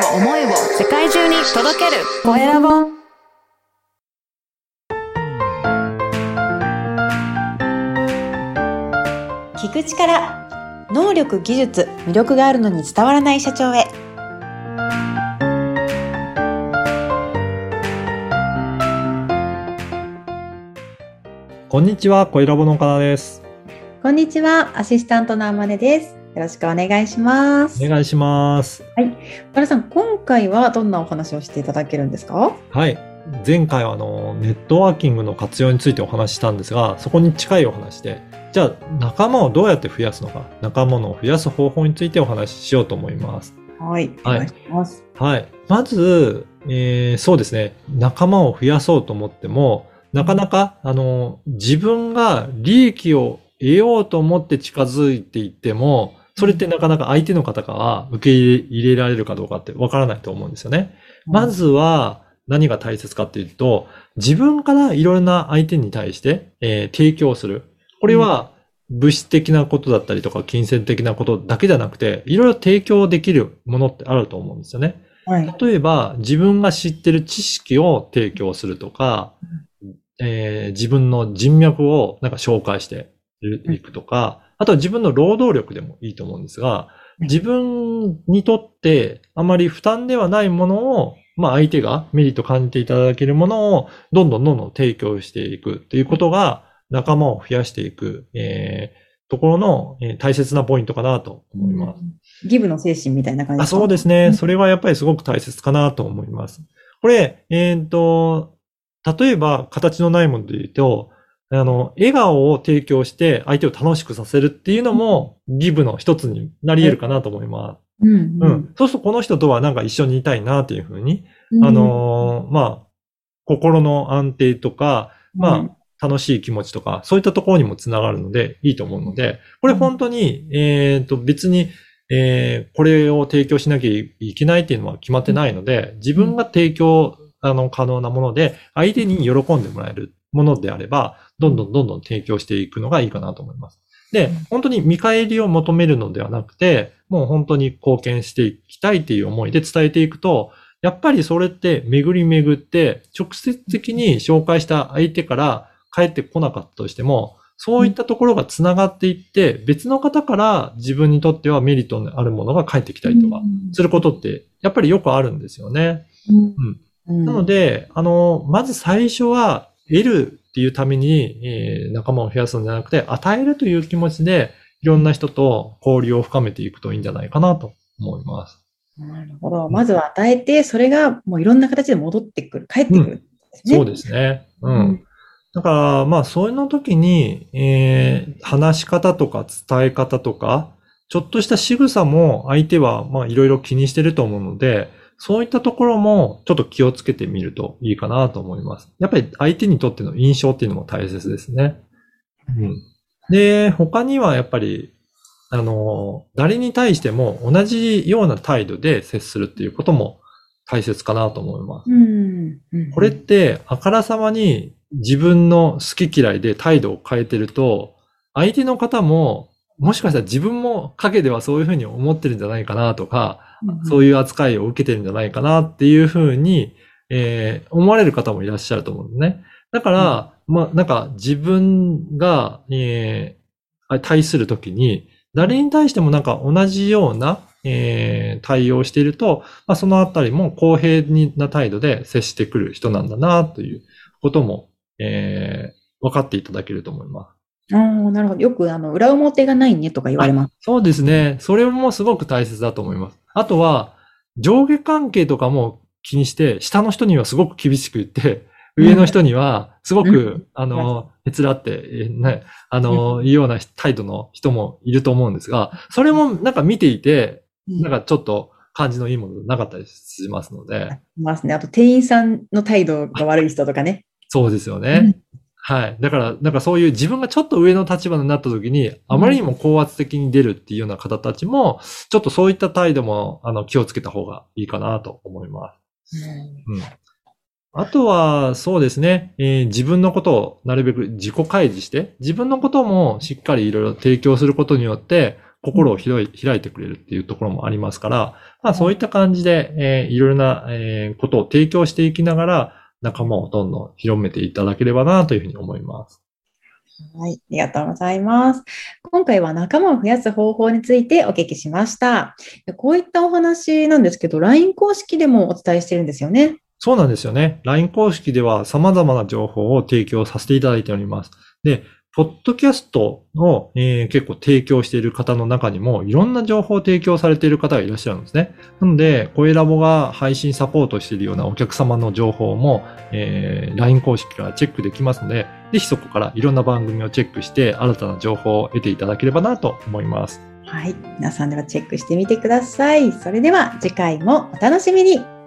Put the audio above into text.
を思いを世界中に届ける。コエラボ聞く力能力技術魅力があるのに伝わらない社長へ。こんにちは、コエラボの岡田です。こんにちはアシスタントのあまねですよろしくお願いしますお願いします。岡田さん今回はどんなお話をしていただけるんですか？はい。前回はあの、ネットワーキングの活用についてお話ししたんですが、そこに近いお話で、じゃあ仲間をどうやって増やすのか、仲間を増やす方法についてお話ししようと思います。はいおはい願いします、はい。まず、えーそうですね。仲間を増やそうと思っても、なかなか、あの、自分が利益を得ようと思って近づいていっても、それってなかなか相手の方が受け入れられるかどうかってわからないと思うんですよね。まずは何が大切かっていうと、自分からいろいろな相手に対して、えー提供する。これは物質的なことだったりとか金銭的なことだけじゃなくて、いろいろ提供できるものってあると思うんですよね。はい例えば自分が知ってる知識を提供するとか、えー自分の人脈をなんか紹介していくとか、あとは自分の労働力でもいいと思うんですが、うん自分にとってあまり負担ではないものを、まあ相手がメリット感じていただけるものをどんどんどんどん提供していくっていうことが仲間を増やしていく、えーところの、えー大切なポイントかなと思います。ギブの精神みたいな感じあそうですうね。んそれはやっぱりすごく大切かなと思います。これ、えっ、と、例えば形のないもので言うと、あの、笑顔を提供して相手を楽しくさせるっていうのもギブの一つになり得るかなと思います。うんう。ん。そうするとこの人とはなんか一緒にいたいなっていうふうに、うんあのーまあ、心の安定とか、まあ、うん楽しい気持ちとか、そういったところにもつながるので、いいと思うので、これ本当に、えっ、と、別に、えーこれを提供しなきゃいけないっていうのは決まってないので、自分が提供、あの、可能なもので、相手に喜んでもらえるものであれば、どんどんどんどん提供していくのがいいかなと思います。で、本当に見返りを求めるのではなくて、もう本当に貢献していきたいっていう思いで伝えていくと、やっぱりそれって巡り巡って、直接的に紹介した相手から帰ってこなかったとしても、そういったところが繋がっていって、別の方から自分にとってはメリットのあるものが返ってきたりとか、することって、やっぱりよくあるんですよね。うん。なので、あの、まず最初は、得るっていうために、えー仲間を増やすんじゃなくて、与えるという気持ちで、いろんな人と交流を深めていくといいんじゃないかなと思います。なるほど。まずは与えて、それがもういろんな形で戻ってくる、帰ってくるんですね。そうですね。う。うんんだから、まあ、そういうの時に、えー話し方とか伝え方とか、ちょっとした仕草も相手は、まあ、いろいろ気にしてると思うので、そういったところもちょっと気をつけてみるといいかなと思います。やっぱり相手にとっての印象っていうのも大切ですね。うん。で、他にはやっぱり、あの、誰に対しても同じような態度で接するっていうことも大切かなと思います。うんうんこれって、あからさまに自分の好き嫌いで態度を変えてると、相手の方も、もしかしたら自分も陰ではそういうふうに思ってるんじゃないかなとか、そういう扱いを受けてるんじゃないかなっていうふうに、えー思われる方もいらっしゃると思うんですね。だから、まあ、なんか自分が、えー対するときに、誰に対してもなんか同じような、えー対応をしていると、まあ、そのあたりも公平な態度で接してくる人なんだなということも、えー分かっていただけると思います。ああ、なるほど。よく、あの、裏表がないねとか言われます。そうですね。それもすごく大切だと思います。あとは、上下関係とかも気にして、下の人にはすごく厳しく言って、上の人にはすごく、うん。あの、へつらって、えーね、あの、いうような態度の人もいると思うんですが、それもなんか見ていて、なんかちょっと感じのいいものなかったりしますので、いますね。あと、店員さんの態度が悪い人とかね。そうですよね。はい。だから、なんかそういう自分がちょっと上の立場になった時に、あまりにも高圧的に出るっていうような方たちも、ちょっとそういった態度も、あの、気をつけた方がいいかなと思います。うん。あとは、そうですね、えー自分のことをなるべく自己開示して、自分のこともしっかりいろいろ提供することによって、心を広い開いてくれるっていうところもありますから、まあそういった感じで、えーいろいろな、えーことを提供していきながら、仲間をどんどん広めていただければなというふうに思います。はい、ありがとうございます。今回は仲間を増やす方法についてお聞きしました。でこういったお話なんですけど、LINE 公式でもお伝えしてるんですよね。そうなんですよね。LINE 公式では様々な情報を提供させていただいております。で、ポッドキャストを、えー結構提供している方の中にも、いろんな情報を提供されている方がいらっしゃるんですね。なので、声ラボが配信サポートしているようなお客様の情報も、えー LINE 公式からチェックできますので、ぜひそこからいろんな番組をチェックして、新たな情報を得ていただければなと思います。はい、皆さんではチェックしてみてください。それでは次回もお楽しみに。